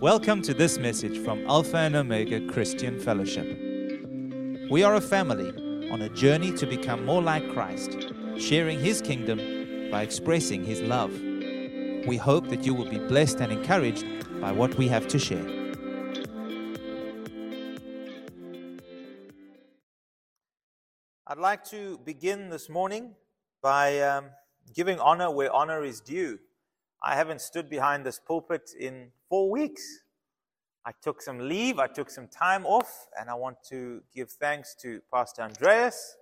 Welcome to this message from Alpha and Omega Christian Fellowship. We are a family on a journey to become more like Christ, sharing His kingdom by expressing His love. We hope that you will be blessed and encouraged by what we have to share. I'd like to begin this morning by um, giving honor where honor is due. I haven't stood behind this pulpit in four weeks. I took some leave, I took some time off, and I want to give thanks to Pastor Andreas,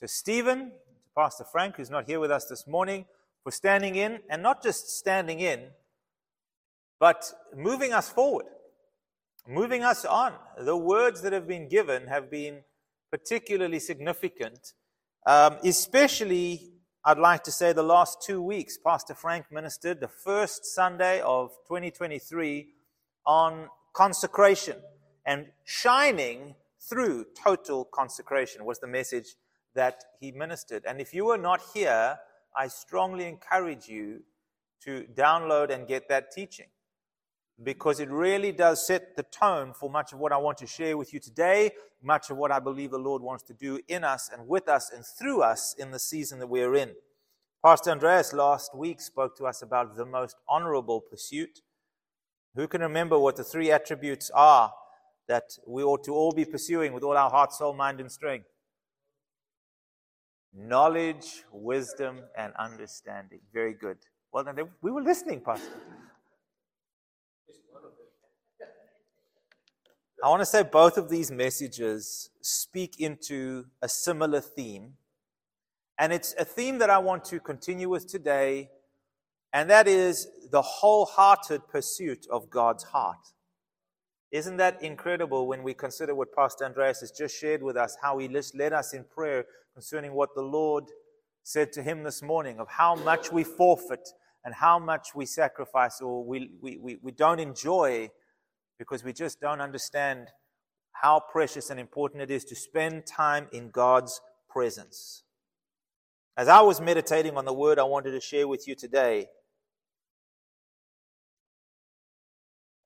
to Stephen, to Pastor Frank, who's not here with us this morning, for standing in, and not just standing in, but moving us forward, moving us on. The words that have been given have been particularly significant, um, especially I'd like to say the last two weeks, Pastor Frank ministered the first Sunday of 2023 on consecration and shining through total consecration was the message that he ministered. And if you were not here, I strongly encourage you to download and get that teaching because it really does set the tone for much of what I want to share with you today, much of what I believe the Lord wants to do in us and with us and through us in the season that we're in. Pastor Andreas last week spoke to us about the most honorable pursuit. Who can remember what the three attributes are that we ought to all be pursuing with all our heart, soul, mind, and strength? Knowledge, wisdom, and understanding. Very good. Well, then we were listening, Pastor. I want to say both of these messages speak into a similar theme. And it's a theme that I want to continue with today, and that is the wholehearted pursuit of God's heart. Isn't that incredible when we consider what Pastor Andreas has just shared with us, how he led us in prayer concerning what the Lord said to him this morning, of how much we forfeit and how much we sacrifice or we, we, we, we don't enjoy because we just don't understand how precious and important it is to spend time in God's presence. As I was meditating on the word I wanted to share with you today,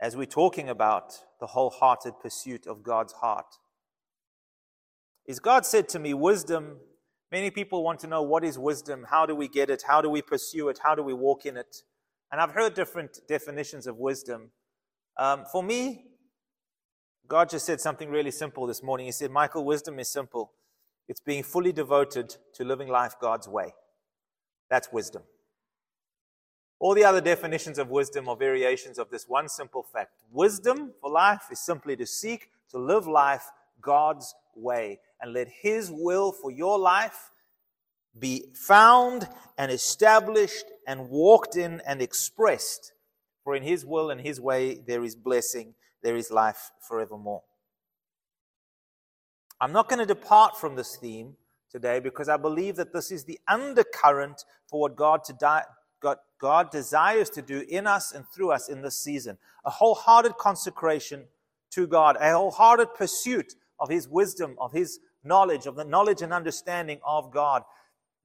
as we're talking about the wholehearted pursuit of God's heart, is God said to me, wisdom. Many people want to know what is wisdom? How do we get it? How do we pursue it? How do we walk in it? And I've heard different definitions of wisdom. Um, for me, God just said something really simple this morning. He said, Michael, wisdom is simple. It's being fully devoted to living life God's way. That's wisdom. All the other definitions of wisdom are variations of this one simple fact. Wisdom for life is simply to seek to live life God's way and let His will for your life be found and established and walked in and expressed for in his will and his way there is blessing, there is life forevermore. I'm not going to depart from this theme today because I believe that this is the undercurrent for what God, to die, God, God desires to do in us and through us in this season. A wholehearted consecration to God, a wholehearted pursuit of His wisdom, of His knowledge, of the knowledge and understanding of God.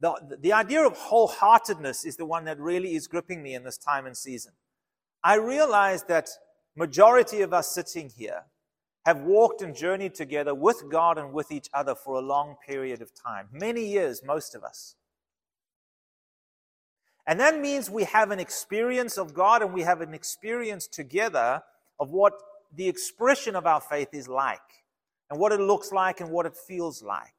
The, the idea of wholeheartedness is the one that really is gripping me in this time and season. I realize that majority of us sitting here have walked and journeyed together with God and with each other for a long period of time. Many years, most of us. And that means we have an experience of God and we have an experience together of what the expression of our faith is like and what it looks like and what it feels like.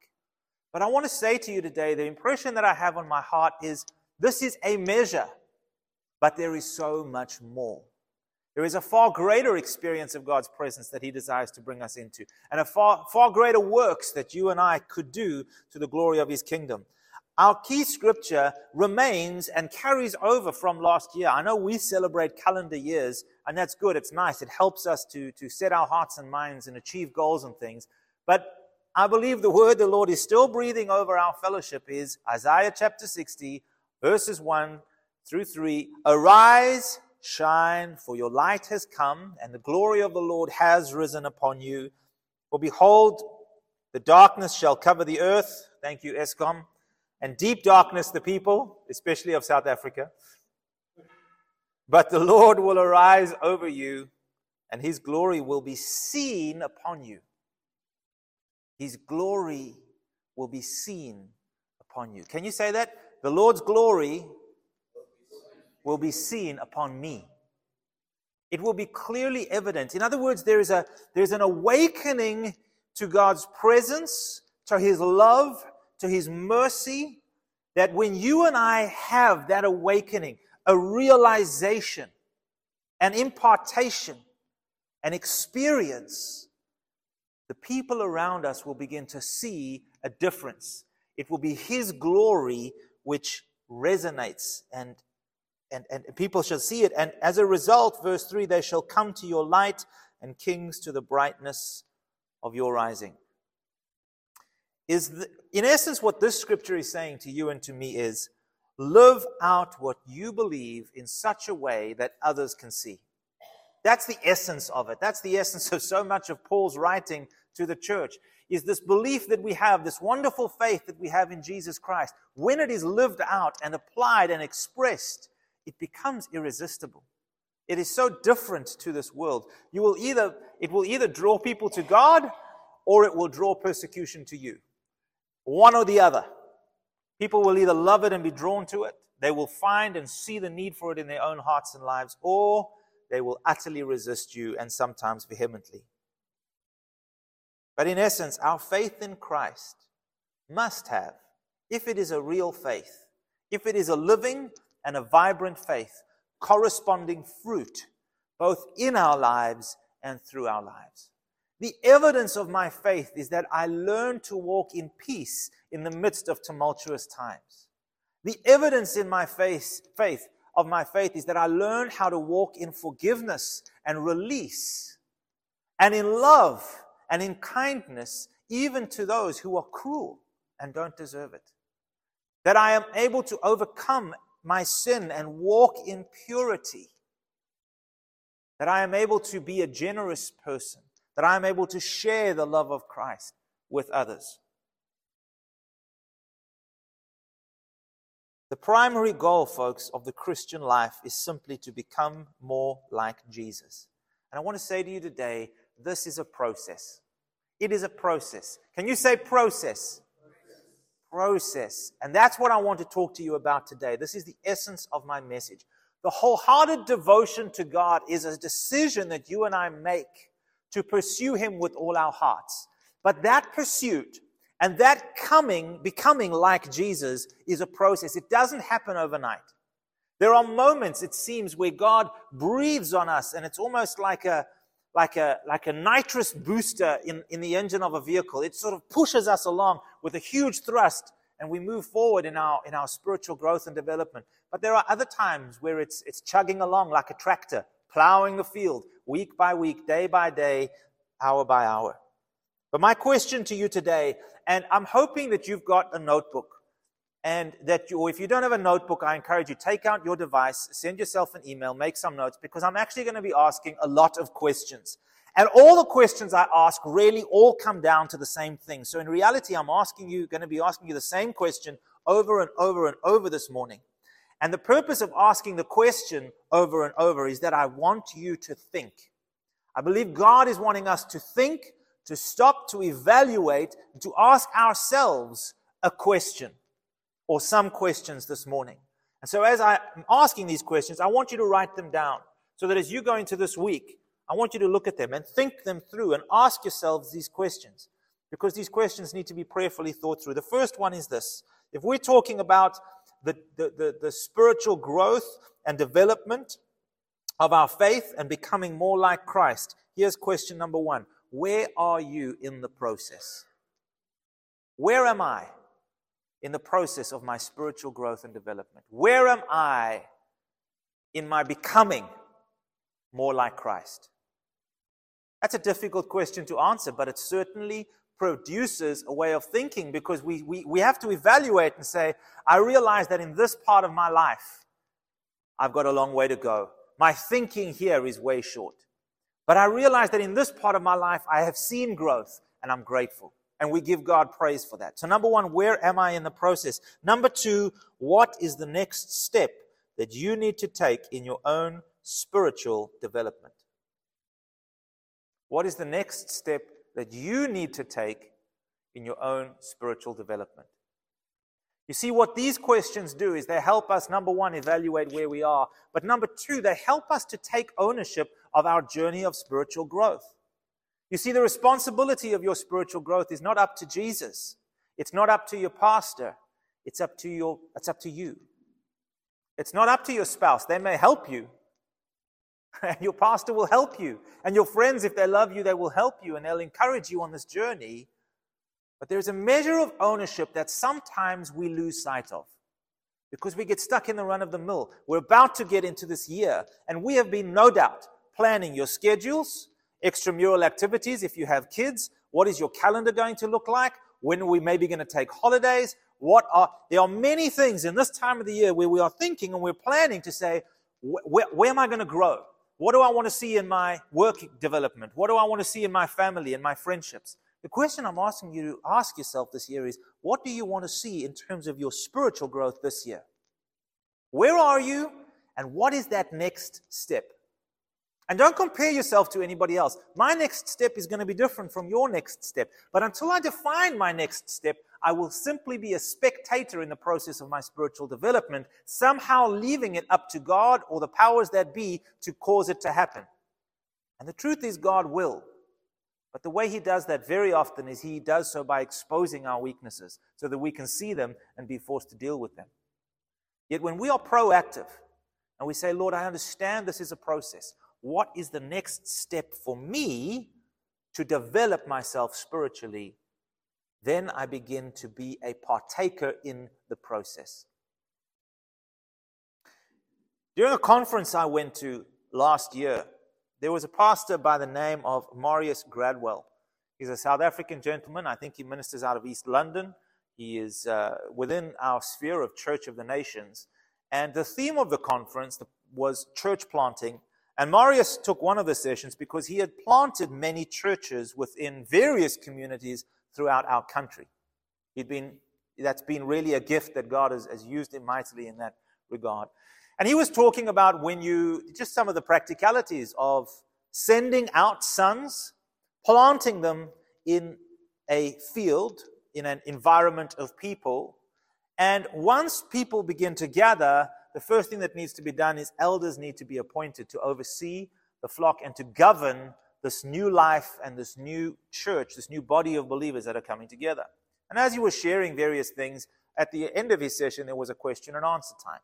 But I want to say to you today the impression that I have on my heart is this is a measure but there is so much more. There is a far greater experience of God's presence that He desires to bring us into, and a far, far greater works that you and I could do to the glory of His kingdom. Our key scripture remains and carries over from last year. I know we celebrate calendar years, and that's good. It's nice. It helps us to, to set our hearts and minds and achieve goals and things. But I believe the word the Lord is still breathing over our fellowship is Isaiah chapter 60, verses 1 through 3 Arise, shine, for your light has come, and the glory of the Lord has risen upon you. For behold, the darkness shall cover the earth. Thank you, Eskom. And deep darkness the people, especially of South Africa. But the Lord will arise over you, and his glory will be seen upon you. His glory will be seen upon you. Can you say that? The Lord's glory will be seen upon me. It will be clearly evident. In other words, there is, a, there's an awakening to God's presence, to His love, to His mercy, that when you and I have that awakening, a realization, an impartation, an experience, the people around us will begin to see a difference. It will be His glory which resonates and and, and people shall see it. And as a result, verse 3, they shall come to your light and kings to the brightness of your rising. Is the, in essence, what this scripture is saying to you and to me is live out what you believe in such a way that others can see. That's the essence of it. That's the essence of so much of Paul's writing to the church is this belief that we have, this wonderful faith that we have in Jesus Christ. When it is lived out and applied and expressed, it becomes irresistible. It is so different to this world. You will either, it will either draw people to God or it will draw persecution to you. One or the other. People will either love it and be drawn to it, they will find and see the need for it in their own hearts and lives, or they will utterly resist you and sometimes vehemently. But in essence, our faith in Christ must have, if it is a real faith, if it is a living and a vibrant faith, corresponding fruit, both in our lives and through our lives. The evidence of my faith is that I learn to walk in peace in the midst of tumultuous times. The evidence in my faith, faith of my faith is that I learn how to walk in forgiveness and release and in love and in kindness, even to those who are cruel and don't deserve it. That I am able to overcome my sin and walk in purity. That I am able to be a generous person. That I am able to share the love of Christ with others. The primary goal, folks, of the Christian life is simply to become more like Jesus. And I want to say to you today, this is a process. It is a process. Can you say process? Process. And that's what I want to talk to you about today. This is the essence of my message. The wholehearted devotion to God is a decision that you and I make to pursue Him with all our hearts. But that pursuit and that coming, becoming like Jesus, is a process. It doesn't happen overnight. There are moments, it seems, where God breathes on us, and it's almost like a, like a, like a nitrous booster in, in the engine of a vehicle. It sort of pushes us along with a huge thrust and we move forward in our, in our spiritual growth and development. But there are other times where it's, it's chugging along like a tractor, plowing the field week by week, day by day, hour by hour. But my question to you today, and I'm hoping that you've got a notebook and that you, or if you don't have a notebook, I encourage you, take out your device, send yourself an email, make some notes, because I'm actually going to be asking a lot of questions. And all the questions I ask really all come down to the same thing. So in reality, I'm asking you, going to be asking you the same question over and over and over this morning. And the purpose of asking the question over and over is that I want you to think. I believe God is wanting us to think, to stop, to evaluate, to ask ourselves a question or some questions this morning. And so, as I'm asking these questions, I want you to write them down so that as you go into this week, I want you to look at them and think them through and ask yourselves these questions because these questions need to be prayerfully thought through. The first one is this if we're talking about the, the, the, the spiritual growth and development of our faith and becoming more like Christ, here's question number one Where are you in the process? Where am I? In the process of my spiritual growth and development? Where am I in my becoming more like Christ? That's a difficult question to answer, but it certainly produces a way of thinking because we, we, we have to evaluate and say, I realize that in this part of my life, I've got a long way to go. My thinking here is way short. But I realize that in this part of my life, I have seen growth and I'm grateful. And we give God praise for that. So, number one, where am I in the process? Number two, what is the next step that you need to take in your own spiritual development? What is the next step that you need to take in your own spiritual development? You see, what these questions do is they help us, number one, evaluate where we are, but number two, they help us to take ownership of our journey of spiritual growth. You see, the responsibility of your spiritual growth is not up to Jesus. It's not up to your pastor. It's up to your, it's up to you. It's not up to your spouse. They may help you. And your pastor will help you. And your friends, if they love you, they will help you and they'll encourage you on this journey. But there's a measure of ownership that sometimes we lose sight of because we get stuck in the run of the mill. We're about to get into this year, and we have been, no doubt, planning your schedules, extramural activities if you have kids. What is your calendar going to look like? When are we maybe going to take holidays? What are there are many things in this time of the year where we are thinking and we're planning to say, where, where am I going to grow? What do I want to see in my work development? What do I want to see in my family and my friendships? The question I'm asking you to ask yourself this year is what do you want to see in terms of your spiritual growth this year? Where are you? And what is that next step? And don't compare yourself to anybody else. My next step is going to be different from your next step. But until I define my next step, I will simply be a spectator in the process of my spiritual development, somehow leaving it up to God or the powers that be to cause it to happen. And the truth is, God will. But the way he does that very often is he does so by exposing our weaknesses so that we can see them and be forced to deal with them. Yet when we are proactive and we say, Lord, I understand this is a process, what is the next step for me to develop myself spiritually? Then I begin to be a partaker in the process. During a conference I went to last year, there was a pastor by the name of Marius Gradwell. He's a South African gentleman. I think he ministers out of East London. He is uh, within our sphere of Church of the Nations. And the theme of the conference was church planting. And Marius took one of the sessions because he had planted many churches within various communities throughout our country. He'd been, that's been really a gift that God has, has used him mightily in that regard. And he was talking about when you, just some of the practicalities of sending out sons, planting them in a field, in an environment of people. And once people begin to gather, the first thing that needs to be done is elders need to be appointed to oversee the flock and to govern this new life and this new church, this new body of believers that are coming together. And as he was sharing various things, at the end of his session, there was a question and answer time.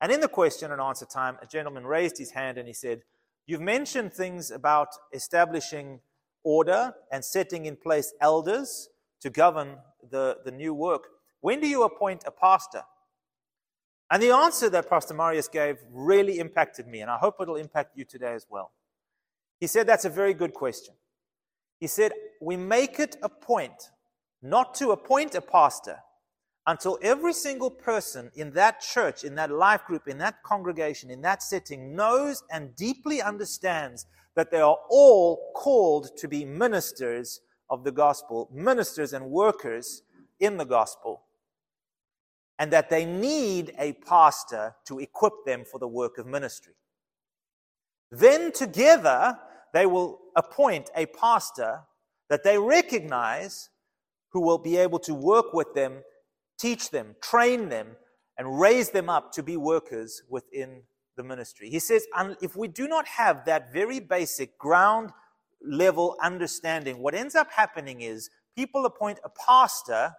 And in the question and answer time, a gentleman raised his hand and he said, You've mentioned things about establishing order and setting in place elders to govern the, the new work. When do you appoint a pastor? And the answer that Pastor Marius gave really impacted me, and I hope it'll impact you today as well. He said, That's a very good question. He said, We make it a point not to appoint a pastor, until every single person in that church, in that life group, in that congregation, in that setting knows and deeply understands that they are all called to be ministers of the gospel, ministers and workers in the gospel, and that they need a pastor to equip them for the work of ministry. Then together they will appoint a pastor that they recognize who will be able to work with them teach them, train them, and raise them up to be workers within the ministry. He says, if we do not have that very basic ground level understanding, what ends up happening is people appoint a pastor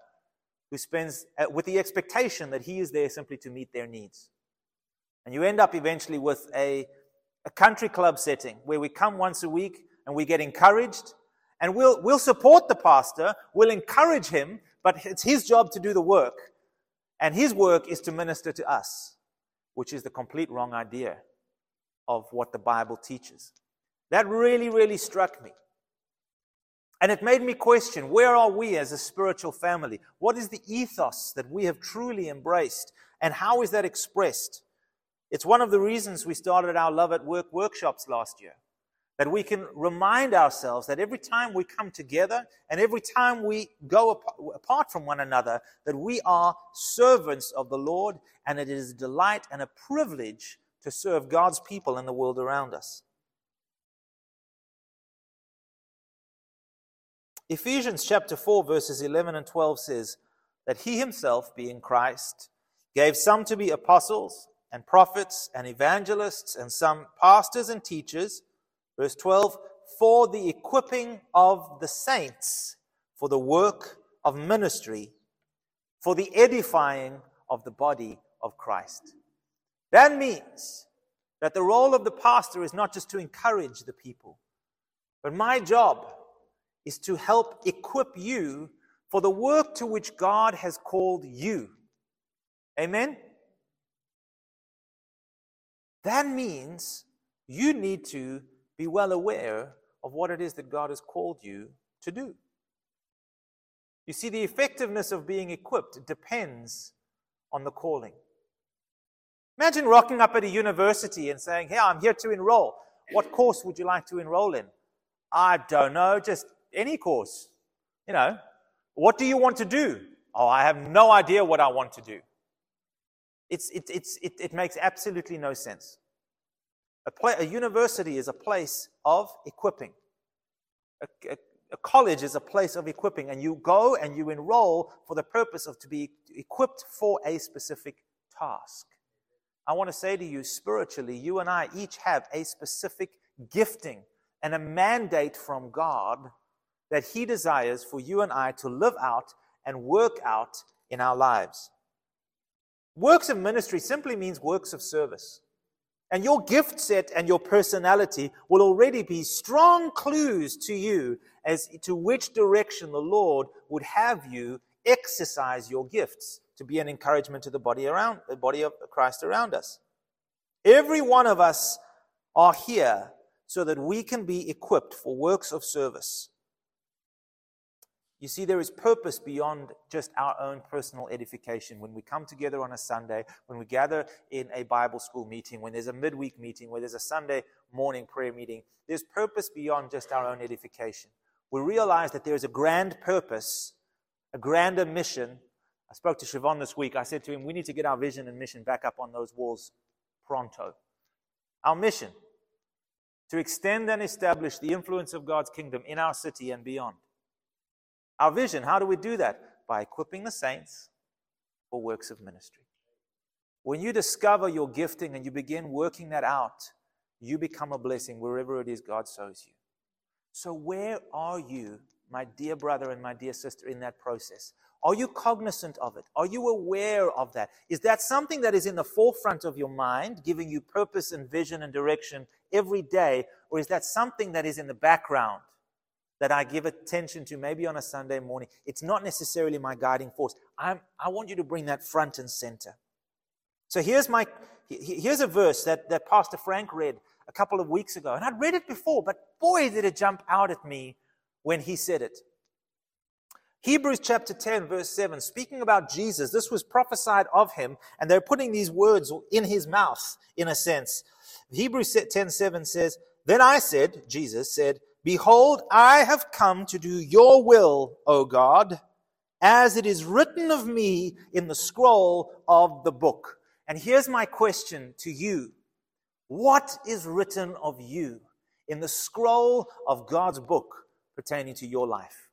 who spends uh, with the expectation that he is there simply to meet their needs. And you end up eventually with a, a country club setting where we come once a week and we get encouraged and we'll, we'll support the pastor, we'll encourage him, but it's his job to do the work. And his work is to minister to us, which is the complete wrong idea of what the Bible teaches. That really, really struck me. And it made me question where are we as a spiritual family? What is the ethos that we have truly embraced? And how is that expressed? It's one of the reasons we started our Love at Work workshops last year. That we can remind ourselves that every time we come together and every time we go apart from one another, that we are servants of the Lord and it is a delight and a privilege to serve God's people in the world around us. Ephesians chapter 4, verses 11 and 12 says that he himself, being Christ, gave some to be apostles and prophets and evangelists and some pastors and teachers. Verse 12, for the equipping of the saints for the work of ministry, for the edifying of the body of Christ. That means that the role of the pastor is not just to encourage the people, but my job is to help equip you for the work to which God has called you. Amen? That means you need to be well aware of what it is that God has called you to do. You see, the effectiveness of being equipped depends on the calling. Imagine rocking up at a university and saying, Hey, I'm here to enroll. What course would you like to enroll in? I don't know, just any course. You know, what do you want to do? Oh, I have no idea what I want to do. It's, it, it's, it, it makes absolutely no sense. A, play, a university is a place of equipping. A, a, a college is a place of equipping, and you go and you enroll for the purpose of to be equipped for a specific task. I want to say to you spiritually, you and I each have a specific gifting and a mandate from God that He desires for you and I to live out and work out in our lives. Works of ministry simply means works of service. And your gift set and your personality will already be strong clues to you as to which direction the Lord would have you exercise your gifts to be an encouragement to the body around the body of Christ around us. Every one of us are here so that we can be equipped for works of service. You see, there is purpose beyond just our own personal edification. When we come together on a Sunday, when we gather in a Bible school meeting, when there's a midweek meeting, when there's a Sunday morning prayer meeting, there's purpose beyond just our own edification. We realize that there's a grand purpose, a grander mission I spoke to Siobhan this week. I said to him, We need to get our vision and mission back up on those walls pronto. Our mission to extend and establish the influence of God's kingdom in our city and beyond. Our vision, how do we do that? By equipping the saints for works of ministry. When you discover your gifting and you begin working that out, you become a blessing wherever it is God sows you. So, where are you, my dear brother and my dear sister, in that process? Are you cognizant of it? Are you aware of that? Is that something that is in the forefront of your mind, giving you purpose and vision and direction every day? Or is that something that is in the background that I give attention to maybe on a Sunday morning? It's not necessarily my guiding force. I'm, I want you to bring that front and center. So here's my, here's a verse that, that Pastor Frank read a couple of weeks ago. And I'd read it before, but boy, did it jump out at me when he said it. Hebrews chapter 10, verse 7, speaking about Jesus, this was prophesied of him, and they're putting these words in his mouth, in a sense. Hebrews 10 7 says, Then I said, Jesus said, Behold, I have come to do your will, O God, as it is written of me in the scroll of the book. And here's my question to you What is written of you in the scroll of God's book pertaining to your life?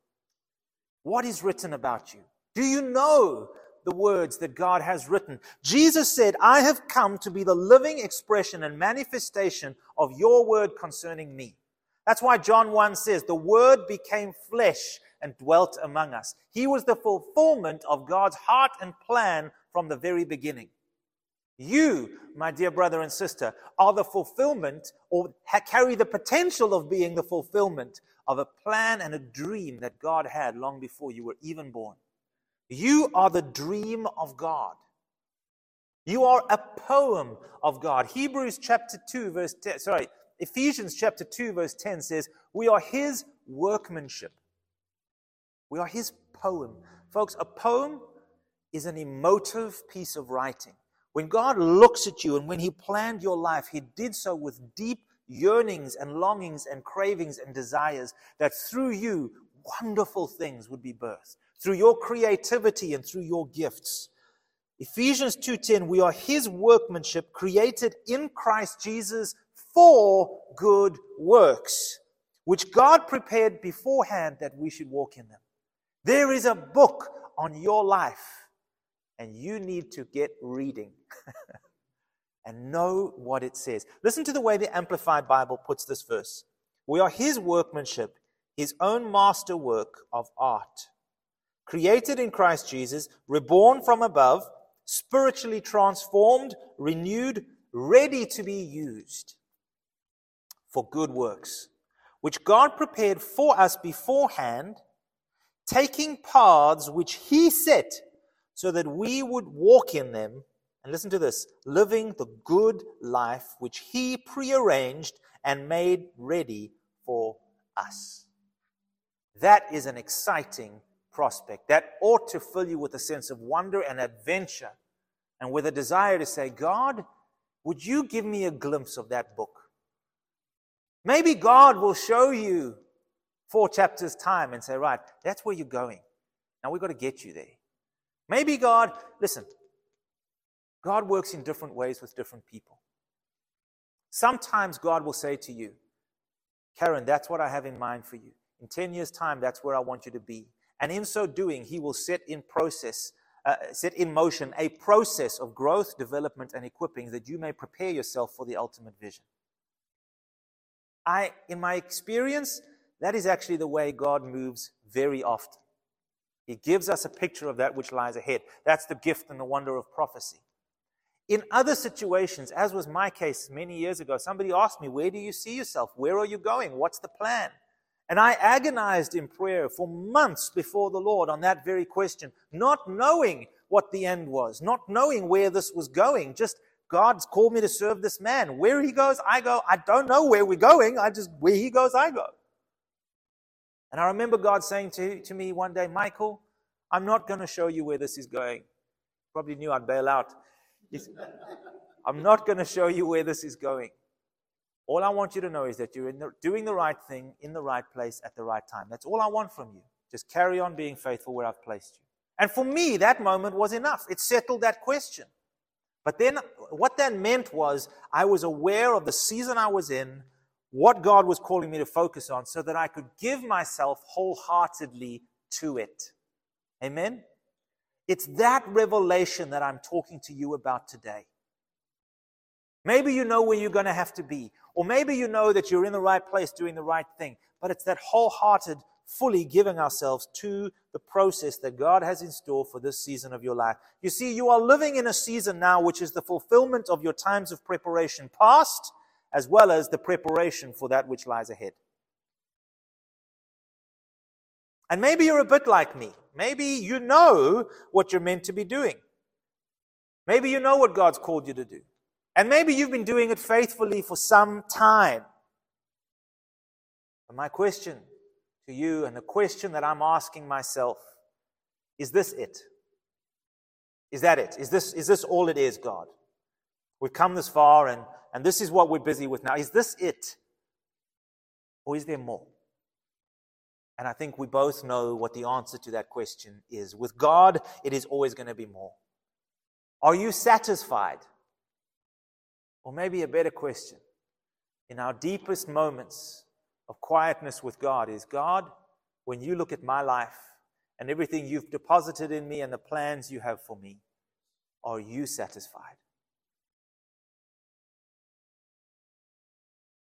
What is written about you? Do you know the words that God has written? Jesus said, I have come to be the living expression and manifestation of your word concerning me. That's why John 1 says, the word became flesh and dwelt among us. He was the fulfillment of God's heart and plan from the very beginning. You, my dear brother and sister, are the fulfillment or carry the potential of being the fulfillment of a plan and a dream that God had long before you were even born. You are the dream of God. You are a poem of God. Hebrews chapter 2, verse 10, sorry, Ephesians chapter 2, verse 10 says, We are His workmanship. We are His poem. Folks, a poem is an emotive piece of writing. When God looks at you and when He planned your life, He did so with deep yearnings and longings and cravings and desires that through you wonderful things would be birthed through your creativity and through your gifts ephesians 2.10 we are his workmanship created in christ jesus for good works which God prepared beforehand that we should walk in them. There is a book on your life, and you need to get reading and know what it says. Listen to the way the Amplified Bible puts this verse. We are His workmanship, His own masterwork of art, created in Christ Jesus, reborn from above, spiritually transformed, renewed, ready to be used for good works, which God prepared for us beforehand, taking paths which He set so that we would walk in them. And listen to this living the good life which He prearranged and made ready for us. That is an exciting prospect. That ought to fill you with a sense of wonder and adventure and with a desire to say, God, would you give me a glimpse of that book? Maybe God will show you four chapters' time and say, right, that's where you're going. Now we've got to get you there. Maybe God, listen, God works in different ways with different people. Sometimes God will say to you, Karen, that's what I have in mind for you. In 10 years' time, that's where I want you to be. And in so doing, He will set in process, uh, set in motion a process of growth, development, and equipping that you may prepare yourself for the ultimate vision. I, in my experience, that is actually the way God moves very often. He gives us a picture of that which lies ahead. That's the gift and the wonder of prophecy. In other situations, as was my case many years ago, somebody asked me, Where do you see yourself? Where are you going? What's the plan? And I agonized in prayer for months before the Lord on that very question, not knowing what the end was, not knowing where this was going. Just God's called me to serve this man. Where he goes, I go. I don't know where we're going. I just, where he goes, I go. And I remember God saying to, to me one day, Michael, I'm not going to show you where this is going. Probably knew I'd bail out. I'm not going to show you where this is going. All I want you to know is that you're the, doing the right thing in the right place at the right time. That's all I want from you. Just carry on being faithful where I've placed you. And for me, that moment was enough. It settled that question. But then what that meant was I was aware of the season I was in, what God was calling me to focus on, so that I could give myself wholeheartedly to it. Amen? It's that revelation that I'm talking to you about today. Maybe you know where you're going to have to be, or maybe you know that you're in the right place doing the right thing, but it's that wholehearted, fully giving ourselves to the process that God has in store for this season of your life. You see, you are living in a season now which is the fulfillment of your times of preparation past, as well as the preparation for that which lies ahead. And maybe you're a bit like me. Maybe you know what you're meant to be doing. Maybe you know what God's called you to do. And maybe you've been doing it faithfully for some time. But my question to you, and the question that I'm asking myself, is this it? Is that it? Is this, is this all it is, God? We've come this far and, and this is what we're busy with now. Is this it? Or is there more? And I think we both know what the answer to that question is. With God, it is always going to be more. Are you satisfied? Or maybe a better question in our deepest moments of quietness with God is God, when you look at my life and everything you've deposited in me and the plans you have for me, are you satisfied?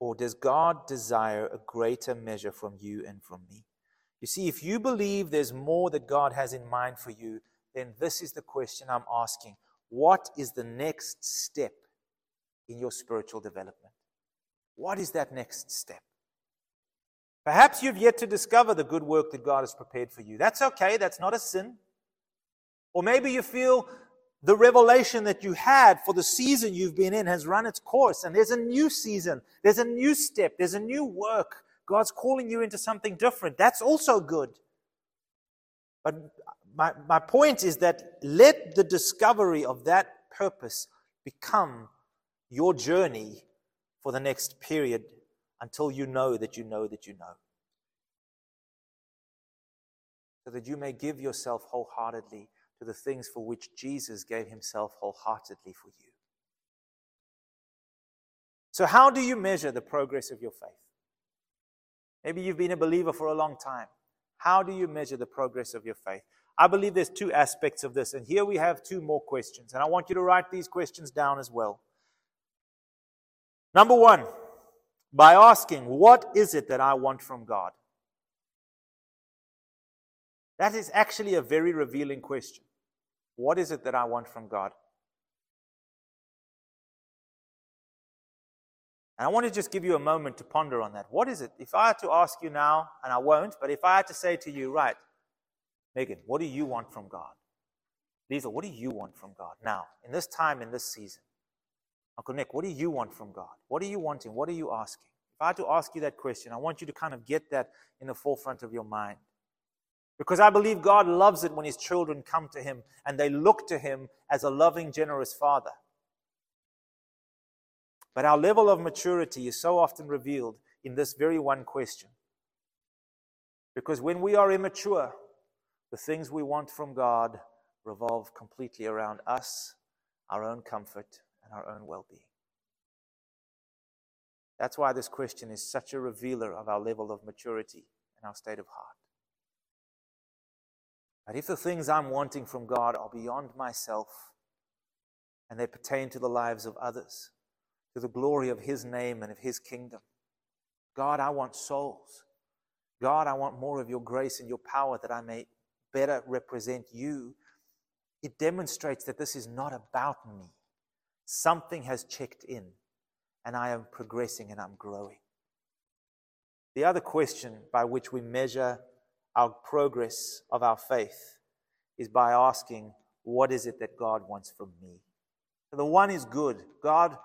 Or does God desire a greater measure from you and from me? You see, if you believe there's more that God has in mind for you, then this is the question I'm asking. What is the next step in your spiritual development? What is that next step? Perhaps you've yet to discover the good work that God has prepared for you. That's okay, that's not a sin. Or maybe you feel the revelation that you had for the season you've been in has run its course, and there's a new season, there's a new step, there's a new work God's calling you into something different. That's also good. But my, my point is that let the discovery of that purpose become your journey for the next period until you know that you know that you know. So that you may give yourself wholeheartedly to the things for which Jesus gave himself wholeheartedly for you. So, how do you measure the progress of your faith? Maybe you've been a believer for a long time. How do you measure the progress of your faith? I believe there's two aspects of this, and here we have two more questions, and I want you to write these questions down as well. Number one, by asking, What is it that I want from God? That is actually a very revealing question. What is it that I want from God? And I want to just give you a moment to ponder on that. What is it? If I had to ask you now, and I won't, but if I had to say to you, right, Megan, what do you want from God? Lisa, what do you want from God now, in this time, in this season? Uncle Nick, what do you want from God? What are you wanting? What are you asking? If I had to ask you that question, I want you to kind of get that in the forefront of your mind. Because I believe God loves it when His children come to Him and they look to Him as a loving, generous Father. But our level of maturity is so often revealed in this very one question. Because when we are immature, the things we want from God revolve completely around us, our own comfort, and our own well being. That's why this question is such a revealer of our level of maturity and our state of heart. But if the things I'm wanting from God are beyond myself and they pertain to the lives of others, to the glory of His name and of His kingdom. God, I want souls. God, I want more of your grace and your power that I may better represent you. It demonstrates that this is not about me. Something has checked in, and I am progressing and I'm growing. The other question by which we measure our progress of our faith is by asking, What is it that God wants from me? The one is good. God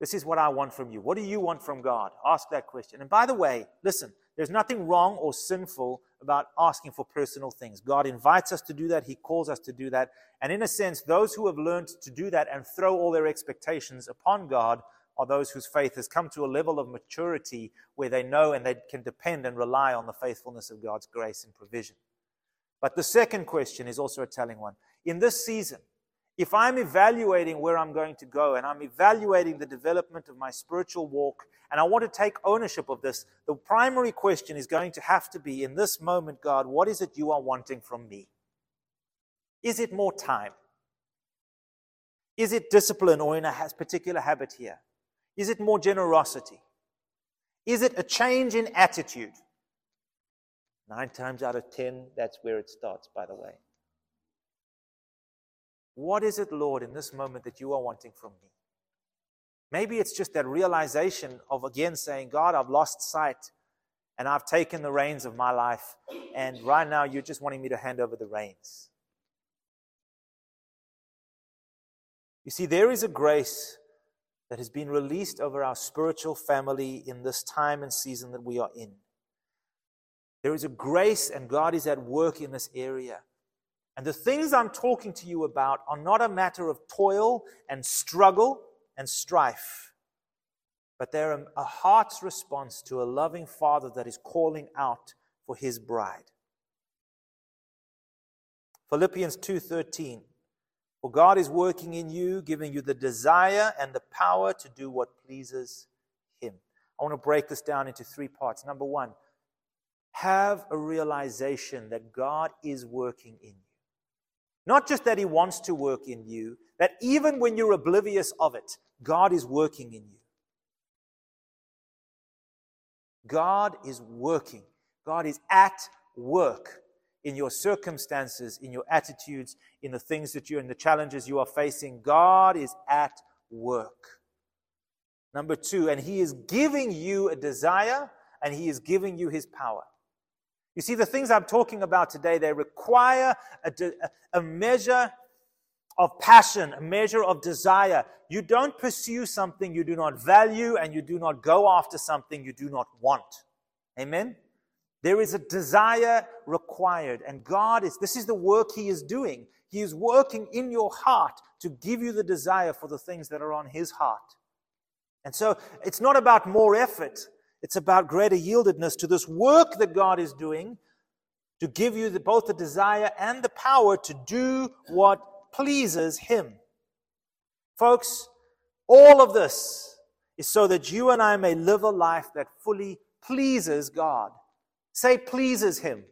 this is what I want from you. What do you want from God? Ask that question. And by the way, listen, there's nothing wrong or sinful about asking for personal things. God invites us to do that, He calls us to do that. And in a sense, those who have learned to do that and throw all their expectations upon God are those whose faith has come to a level of maturity where they know and they can depend and rely on the faithfulness of God's grace and provision. But the second question is also a telling one. In this season, if I'm evaluating where I'm going to go and I'm evaluating the development of my spiritual walk and I want to take ownership of this, the primary question is going to have to be in this moment, God, what is it you are wanting from me? Is it more time? Is it discipline or in a particular habit here? Is it more generosity? Is it a change in attitude? Nine times out of ten, that's where it starts, by the way. What is it, Lord, in this moment that you are wanting from me? Maybe it's just that realization of again saying, God, I've lost sight and I've taken the reins of my life, and right now you're just wanting me to hand over the reins. You see, there is a grace that has been released over our spiritual family in this time and season that we are in. There is a grace, and God is at work in this area. And the things I'm talking to you about are not a matter of toil and struggle and strife, but they're a heart's response to a loving Father that is calling out for his bride. Philippians 2:13 For God is working in you giving you the desire and the power to do what pleases him. I want to break this down into three parts. Number 1, have a realization that God is working in you. Not just that He wants to work in you, that even when you're oblivious of it, God is working in you. God is working. God is at work in your circumstances, in your attitudes, in the things that you're in the challenges you are facing. God is at work. Number two, and He is giving you a desire and He is giving you His power. You see, the things I'm talking about today, they require a, a measure of passion, a measure of desire. You don't pursue something you do not value, and you do not go after something you do not want. Amen? There is a desire required, and God is, this is the work He is doing. He is working in your heart to give you the desire for the things that are on His heart. And so it's not about more effort, it's about greater yieldedness to this work that God is doing to give you the, both the desire and the power to do what pleases Him. Folks, all of this is so that you and I may live a life that fully pleases God. Say, pleases Him.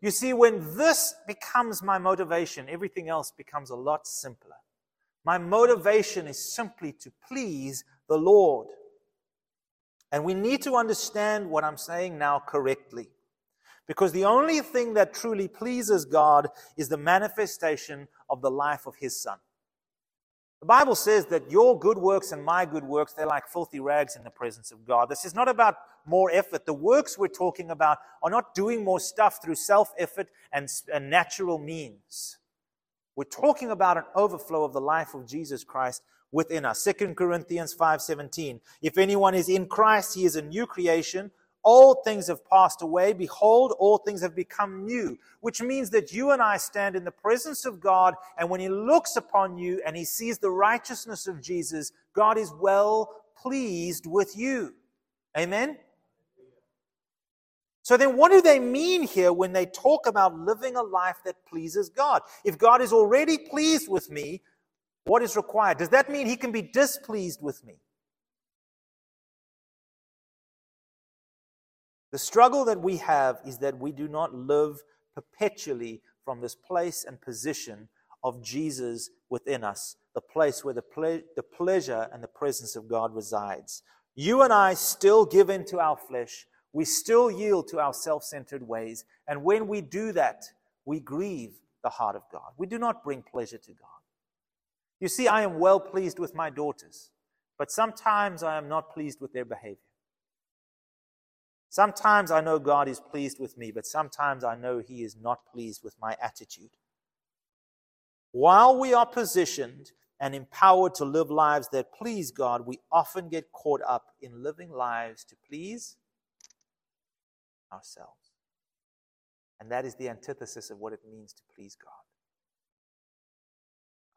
You see, when this becomes my motivation, everything else becomes a lot simpler. My motivation is simply to please the Lord. And we need to understand what I'm saying now correctly. Because the only thing that truly pleases God is the manifestation of the life of His Son. The Bible says that your good works and my good works, they're like filthy rags in the presence of God. This is not about more effort. The works we're talking about are not doing more stuff through self effort and, and natural means. We're talking about an overflow of the life of Jesus Christ within us. 2 Corinthians 5:17. If anyone is in Christ, he is a new creation. All things have passed away. Behold, all things have become new. Which means that you and I stand in the presence of God, and when He looks upon you and He sees the righteousness of Jesus, God is well pleased with you. Amen? So then, what do they mean here when they talk about living a life that pleases God? If God is already pleased with me, what is required? Does that mean He can be displeased with me? The struggle that we have is that we do not live perpetually from this place and position of Jesus within us, the place where the, ple- the pleasure and the presence of God resides. You and I still give in to our flesh. We still yield to our self centered ways. And when we do that, we grieve the heart of God. We do not bring pleasure to God. You see, I am well pleased with my daughters, but sometimes I am not pleased with their behavior. Sometimes I know God is pleased with me, but sometimes I know He is not pleased with my attitude. While we are positioned and empowered to live lives that please God, we often get caught up in living lives to please ourselves. And that is the antithesis of what it means to please God.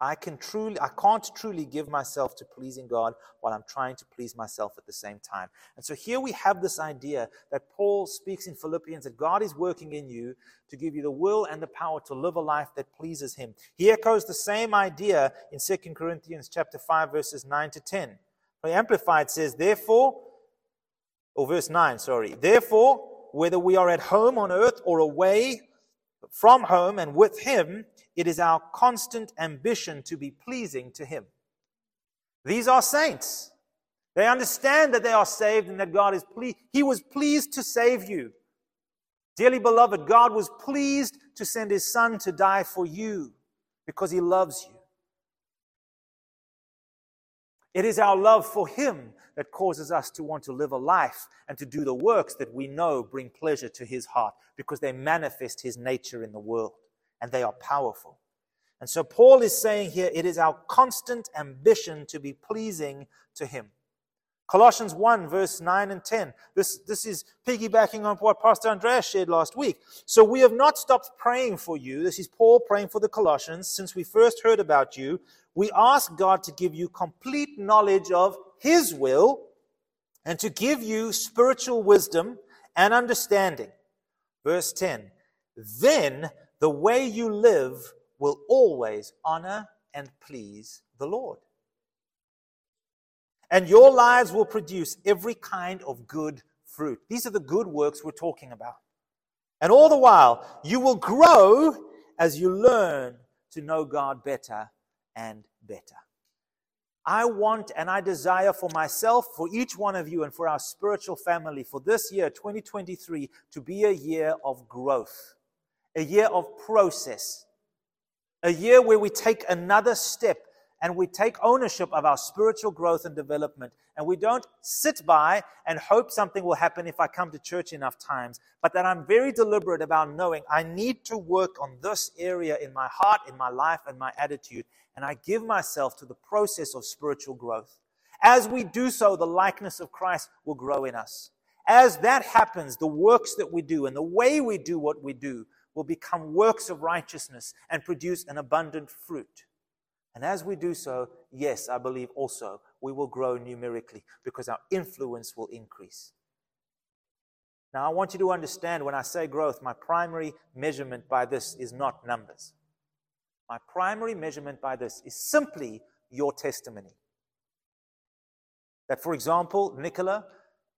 I can truly, I can't truly give myself to pleasing God while I'm trying to please myself at the same time. And so here we have this idea that Paul speaks in Philippians that God is working in you to give you the will and the power to live a life that pleases Him. He echoes the same idea in 2 Corinthians chapter 5, verses 9 to 10. The Amplified says, therefore, or verse 9, sorry, therefore, whether we are at home on earth or away from home and with Him, it is our constant ambition to be pleasing to Him. These are saints. They understand that they are saved and that God is pleased. He was pleased to save you. Dearly beloved, God was pleased to send His Son to die for you because He loves you. It is our love for Him that causes us to want to live a life and to do the works that we know bring pleasure to His heart because they manifest His nature in the world and they are powerful. And so Paul is saying here it is our constant ambition to be pleasing to him. Colossians 1, verse 9 and 10. This, this is piggybacking on what Pastor Andreas shared last week. So we have not stopped praying for you. This is Paul praying for the Colossians. Since we first heard about you, we ask God to give you complete knowledge of His will and to give you spiritual wisdom and understanding. Verse 10. Then the way you live will always honor and please the Lord. And your lives will produce every kind of good fruit. These are the good works we're talking about. And all the while, you will grow as you learn to know God better and better. I want and I desire for myself, for each one of you, and for our spiritual family for this year, 2023, to be a year of growth a year of process, a year where we take another step and we take ownership of our spiritual growth and development. And we don't sit by and hope something will happen if I come to church enough times, but that I'm very deliberate about knowing I need to work on this area in my heart, in my life, and my attitude. And I give myself to the process of spiritual growth. As we do so, the likeness of Christ will grow in us. As that happens, the works that we do and the way we do what we do will become works of righteousness and produce an abundant fruit. And as we do so, yes, I believe also we will grow numerically because our influence will increase. Now, I want you to understand when I say growth, my primary measurement by this is not numbers. My primary measurement by this is simply your testimony. That, for example, Nicola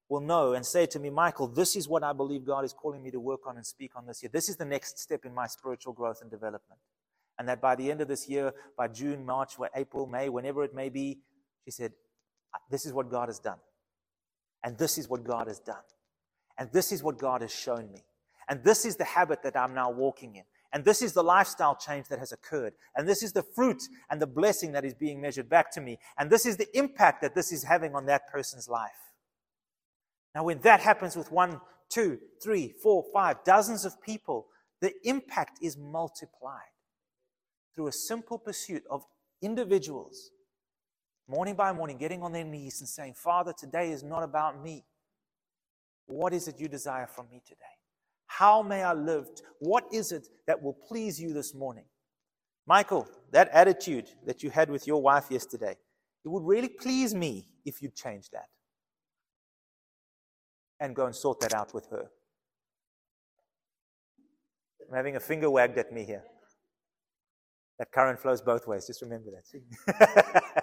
will know and say to me, Michael, this is what I believe God is calling me to work on and speak on this year. This is the next step in my spiritual growth and development. And that by the end of this year, by June, March, April, May, whenever it may be, she said, This is what God has done. And this is what God has done. And this is what God has shown me. And this is the habit that I'm now walking in. And this is the lifestyle change that has occurred. And this is the fruit and the blessing that is being measured back to me. And this is the impact that this is having on that person's life. Now, when that happens with one, two, three, four, five, dozens of people, the impact is multiplied through a simple pursuit of individuals, morning by morning, getting on their knees and saying, Father, today is not about me. What is it you desire from me today? How may I live? What is it that will please you this morning? Michael, that attitude that you had with your wife yesterday, it would really please me if you'd change that and go and sort that out with her. I'm having a finger wagged at me here. That current flows both ways. Just remember that.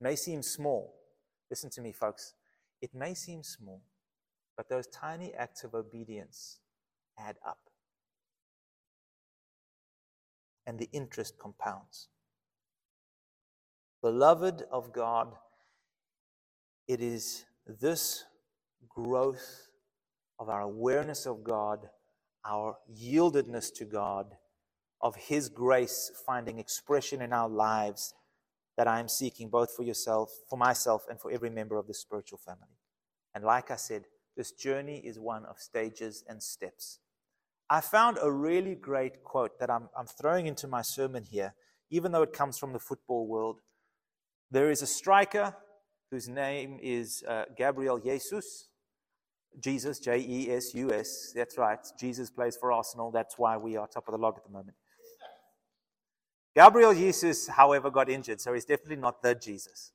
may seem small. Listen to me, folks. It may seem small, but those tiny acts of obedience add up. And the interest compounds. Beloved of God, it is this growth of our awareness of God, our yieldedness to God, of His grace finding expression in our lives that I am seeking both for yourself, for myself, and for every member of the spiritual family. And like I said, this journey is one of stages and steps. I found a really great quote that I'm, I'm throwing into my sermon here, even though it comes from the football world. There is a striker whose name is uh, Gabriel Jesus. Jesus, J E S U S. That's right. Jesus plays for Arsenal. That's why we are top of the log at the moment. Gabriel Jesus, however, got injured, so he's definitely not the Jesus.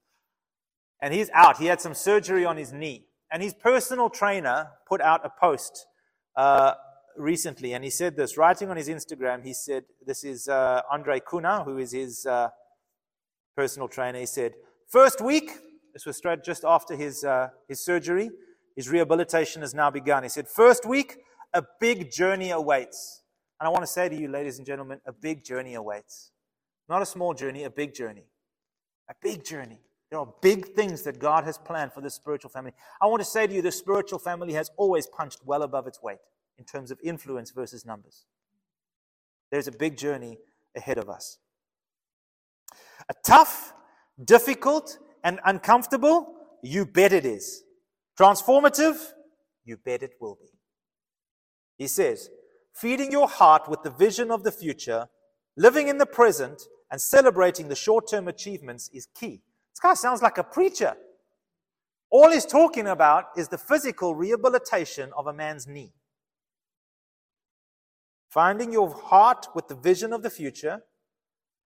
And he's out. He had some surgery on his knee. And his personal trainer put out a post uh, recently, and he said this, writing on his Instagram, he said, This is uh, Andre Kuna, who is his uh, personal trainer. He said, First week, this was straight just after his, uh, his surgery, his rehabilitation has now begun. He said, First week, a big journey awaits. And I want to say to you, ladies and gentlemen, a big journey awaits. Not a small journey, a big journey. A big journey. There are big things that God has planned for this spiritual family. I want to say to you, the spiritual family has always punched well above its weight in terms of influence versus numbers. There's a big journey ahead of us. A tough, difficult, and uncomfortable, you bet it is. Transformative, you bet it will be. He says, feeding your heart with the vision of the future, living in the present, and celebrating the short term achievements is key. This guy sounds like a preacher. All he's talking about is the physical rehabilitation of a man's knee. Finding your heart with the vision of the future,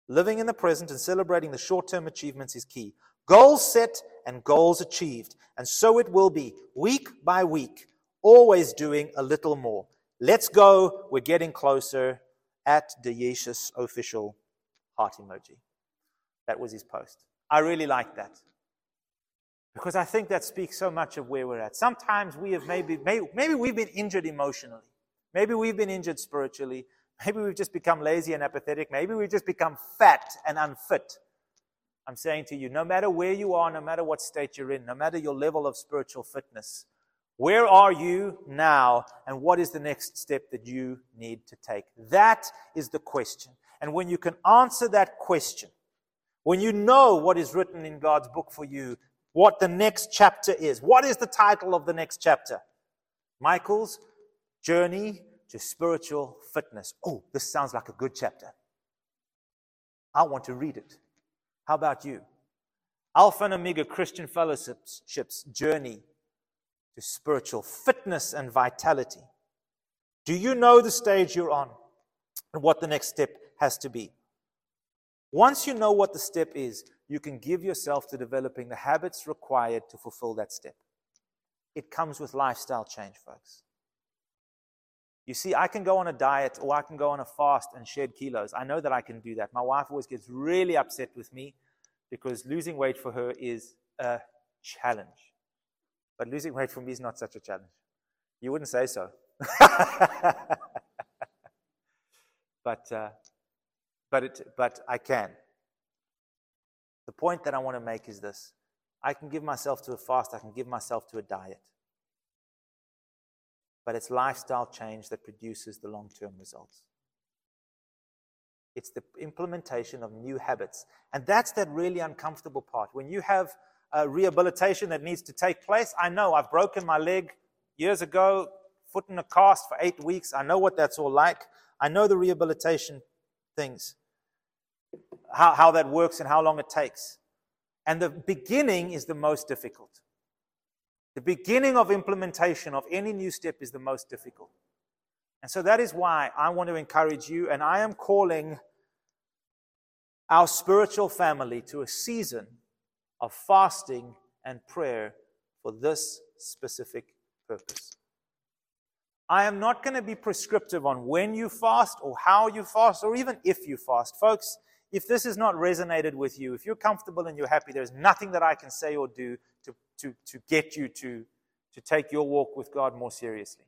living in the present, and celebrating the short term achievements is key. Goals set and goals achieved. And so it will be, week by week, always doing a little more. Let's go. We're getting closer at the Yeshus official heart emoji. That was his post. I really like that. Because I think that speaks so much of where we're at. Sometimes we have maybe, maybe, maybe we've been injured emotionally. Maybe we've been injured spiritually. Maybe we've just become lazy and apathetic. Maybe we've just become fat and unfit. I'm saying to you, no matter where you are, no matter what state you're in, no matter your level of spiritual fitness, where are you now and what is the next step that you need to take? That is the question. And when you can answer that question, when you know what is written in God's book for you, what the next chapter is, what is the title of the next chapter? Michael's Journey to Spiritual Fitness. Oh, this sounds like a good chapter. I want to read it. How about you? Alpha and Omega Christian Fellowship's journey to spiritual fitness and vitality. Do you know the stage you're on and what the next step has to be? Once you know what the step is, you can give yourself to developing the habits required to fulfill that step. It comes with lifestyle change, folks. You see, I can go on a diet or I can go on a fast and shed kilos. I know that I can do that. My wife always gets really upset with me because losing weight for her is a challenge. But losing weight for me is not such a challenge. You wouldn't say so. but, uh, but, it, but I can. The point that I want to make is this I can give myself to a fast, I can give myself to a diet. But it's lifestyle change that produces the long term results. It's the implementation of new habits. And that's that really uncomfortable part. When you have a rehabilitation that needs to take place, I know I've broken my leg years ago, foot in a cast for eight weeks. I know what that's all like. I know the rehabilitation things, how, how that works and how long it takes. And the beginning is the most difficult. The beginning of implementation of any new step is the most difficult. And so that is why I want to encourage you, and I am calling our spiritual family to a season of fasting and prayer for this specific purpose. I am not going to be prescriptive on when you fast or how you fast or even if you fast. Folks, if this has not resonated with you, if you're comfortable and you're happy, there's nothing that I can say or do to, to, to get you to, to take your walk with God more seriously.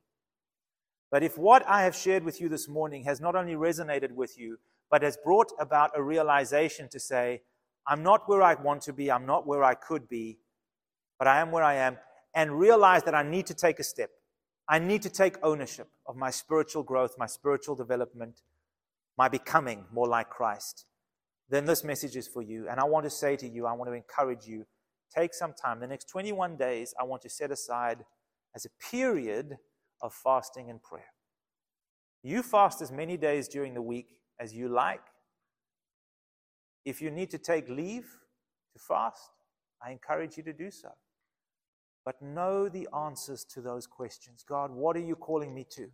But if what I have shared with you this morning has not only resonated with you, but has brought about a realization to say, I'm not where I want to be, I'm not where I could be, but I am where I am, and realize that I need to take a step. I need to take ownership of my spiritual growth, my spiritual development, my becoming more like Christ then this message is for you. And I want to say to you, I want to encourage you, take some time. The next 21 days, I want to set aside as a period of fasting and prayer. You fast as many days during the week as you like. If you need to take leave to fast, I encourage you to do so. But know the answers to those questions. God, what are you calling me to?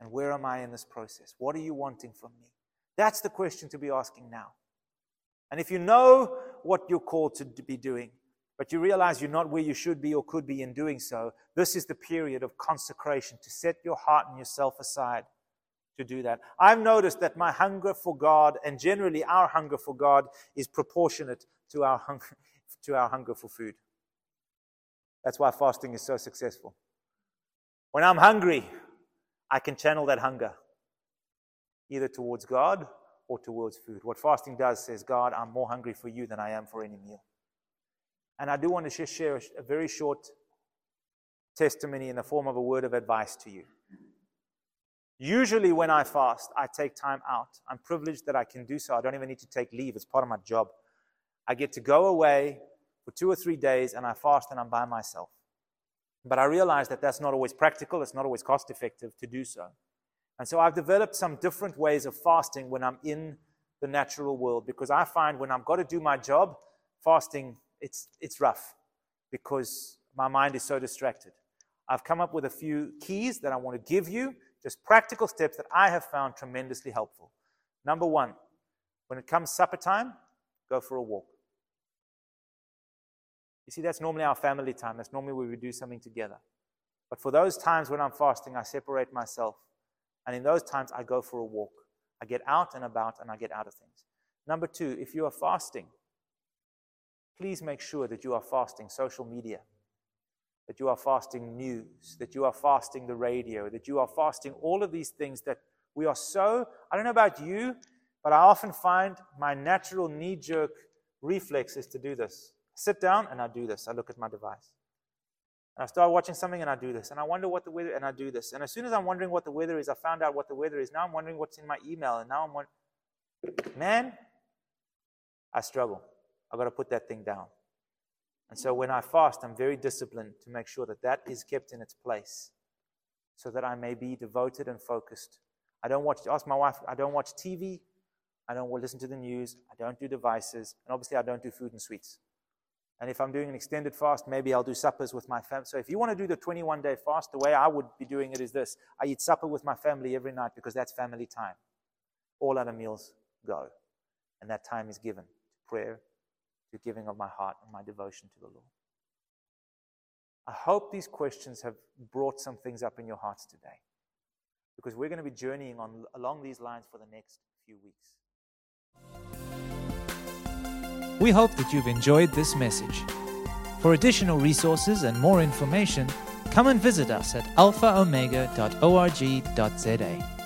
And where am I in this process? What are you wanting from me? That's the question to be asking now. And if you know what you're called to be doing, but you realize you're not where you should be or could be in doing so, this is the period of consecration to set your heart and yourself aside to do that. I've noticed that my hunger for God and generally our hunger for God is proportionate to our hunger, to our hunger for food. That's why fasting is so successful. When I'm hungry, I can channel that hunger either towards God or towards food. What fasting does says, God, I'm more hungry for you than I am for any meal. And I do want to just share a very short testimony in the form of a word of advice to you. Usually, when I fast, I take time out. I'm privileged that I can do so. I don't even need to take leave, it's part of my job. I get to go away for two or three days and I fast and I'm by myself. But I realize that that's not always practical, it's not always cost effective to do so. And so I've developed some different ways of fasting when I'm in the natural world because I find when I've got to do my job, fasting, it's, it's rough because my mind is so distracted. I've come up with a few keys that I want to give you, just practical steps that I have found tremendously helpful. Number one, when it comes supper time, go for a walk. You see, that's normally our family time. That's normally where we do something together. But for those times when I'm fasting, I separate myself and in those times, I go for a walk. I get out and about and I get out of things. Number two, if you are fasting, please make sure that you are fasting social media, that you are fasting news, that you are fasting the radio, that you are fasting all of these things that we are so, I don't know about you, but I often find my natural knee jerk reflex is to do this. sit down and I do this. I look at my device. And I start watching something and I do this. And I wonder what the weather, and I do this. And as soon as I'm wondering what the weather is, I found out what the weather is. Now I'm wondering what's in my email. And now I'm wondering, man, I struggle. I've got to put that thing down. And so when I fast, I'm very disciplined to make sure that that is kept in its place so that I may be devoted and focused. I don't watch, ask my wife, I don't watch TV. I don't listen to the news. I don't do devices. And obviously, I don't do food and sweets. And if I'm doing an extended fast, maybe I'll do suppers with my family. So if you want to do the 21 day fast, the way I would be doing it is this I eat supper with my family every night because that's family time. All other meals go. And that time is given to prayer, to giving of my heart and my devotion to the Lord. I hope these questions have brought some things up in your hearts today because we're going to be journeying on, along these lines for the next few weeks. We hope that you've enjoyed this message. For additional resources and more information, come and visit us at alphaomega.org.za.